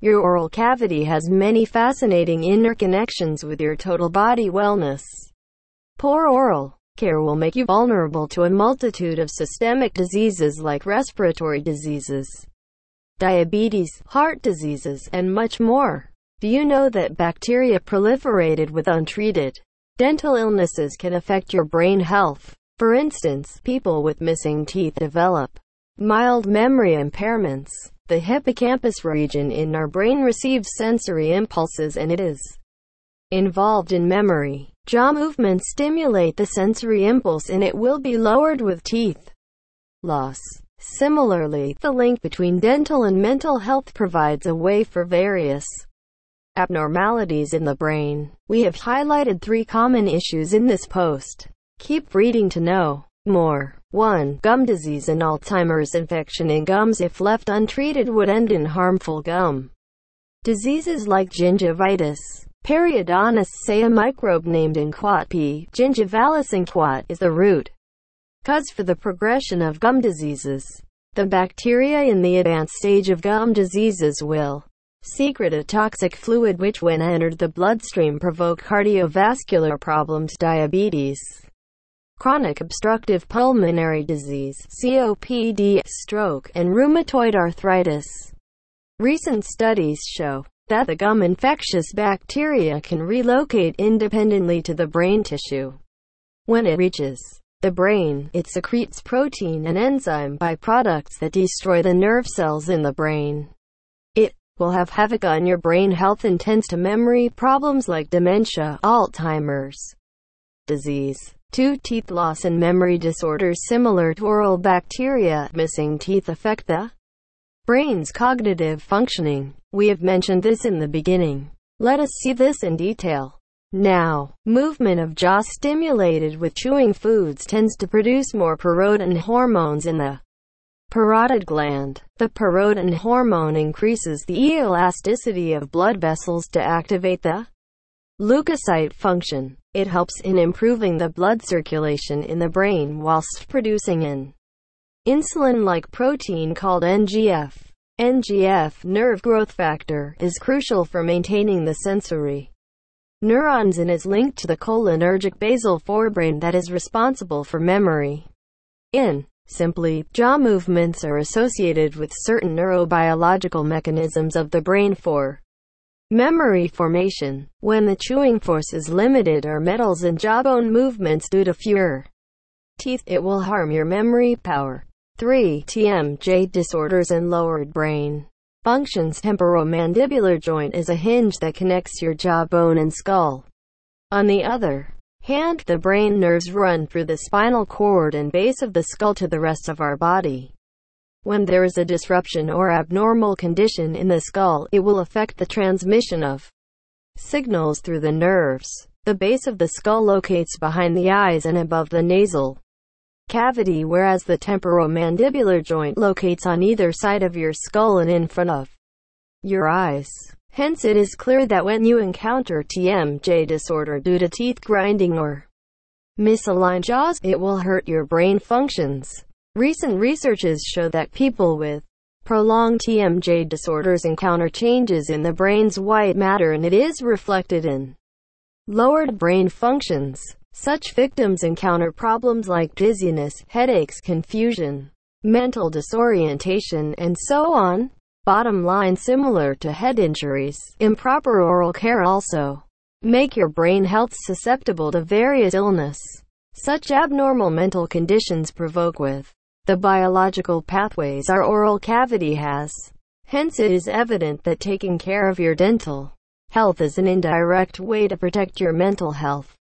Your oral cavity has many fascinating interconnections with your total body wellness. Poor oral care will make you vulnerable to a multitude of systemic diseases like respiratory diseases, diabetes, heart diseases, and much more. Do you know that bacteria proliferated with untreated dental illnesses can affect your brain health? For instance, people with missing teeth develop mild memory impairments. The hippocampus region in our brain receives sensory impulses and it is involved in memory. Jaw movements stimulate the sensory impulse and it will be lowered with teeth loss. Similarly, the link between dental and mental health provides a way for various abnormalities in the brain. We have highlighted three common issues in this post. Keep reading to know more. 1. Gum disease and Alzheimer's infection in gums if left untreated would end in harmful gum diseases like gingivitis. Periodontists say a microbe named Inquat P. gingivalis inquat is the root cause for the progression of gum diseases. The bacteria in the advanced stage of gum diseases will secrete a toxic fluid which when entered the bloodstream provoke cardiovascular problems diabetes chronic obstructive pulmonary disease COPD, stroke, and rheumatoid arthritis. Recent studies show that the gum infectious bacteria can relocate independently to the brain tissue. When it reaches the brain, it secretes protein and enzyme byproducts that destroy the nerve cells in the brain. It will have havoc on your brain health and tends to memory problems like dementia, Alzheimer's disease. 2. Teeth loss and memory disorders similar to oral bacteria. Missing teeth affect the brain's cognitive functioning. We have mentioned this in the beginning. Let us see this in detail. Now, movement of jaw stimulated with chewing foods tends to produce more parotid hormones in the parotid gland. The parotid hormone increases the elasticity of blood vessels to activate the leukocyte function. It helps in improving the blood circulation in the brain whilst producing an insulin-like protein called NGF. NGF, nerve growth factor, is crucial for maintaining the sensory neurons and is linked to the cholinergic basal forebrain that is responsible for memory. In simply, jaw movements are associated with certain neurobiological mechanisms of the brain for Memory formation. When the chewing force is limited or metals and jawbone movements due to fewer teeth, it will harm your memory power. 3. TMJ disorders and lowered brain functions. Temporomandibular joint is a hinge that connects your jawbone and skull. On the other hand, the brain nerves run through the spinal cord and base of the skull to the rest of our body. When there is a disruption or abnormal condition in the skull, it will affect the transmission of signals through the nerves. The base of the skull locates behind the eyes and above the nasal cavity whereas the temporomandibular joint locates on either side of your skull and in front of your eyes. Hence it is clear that when you encounter TMJ disorder due to teeth grinding or misaligned jaws, it will hurt your brain functions. Recent researches show that people with prolonged TMJ disorders encounter changes in the brain's white matter and it is reflected in lowered brain functions. Such victims encounter problems like dizziness, headaches, confusion, mental disorientation, and so on. Bottom line similar to head injuries, improper oral care also make your brain health susceptible to various illness. Such abnormal mental conditions provoke with the biological pathways our oral cavity has. Hence it is evident that taking care of your dental health is an indirect way to protect your mental health.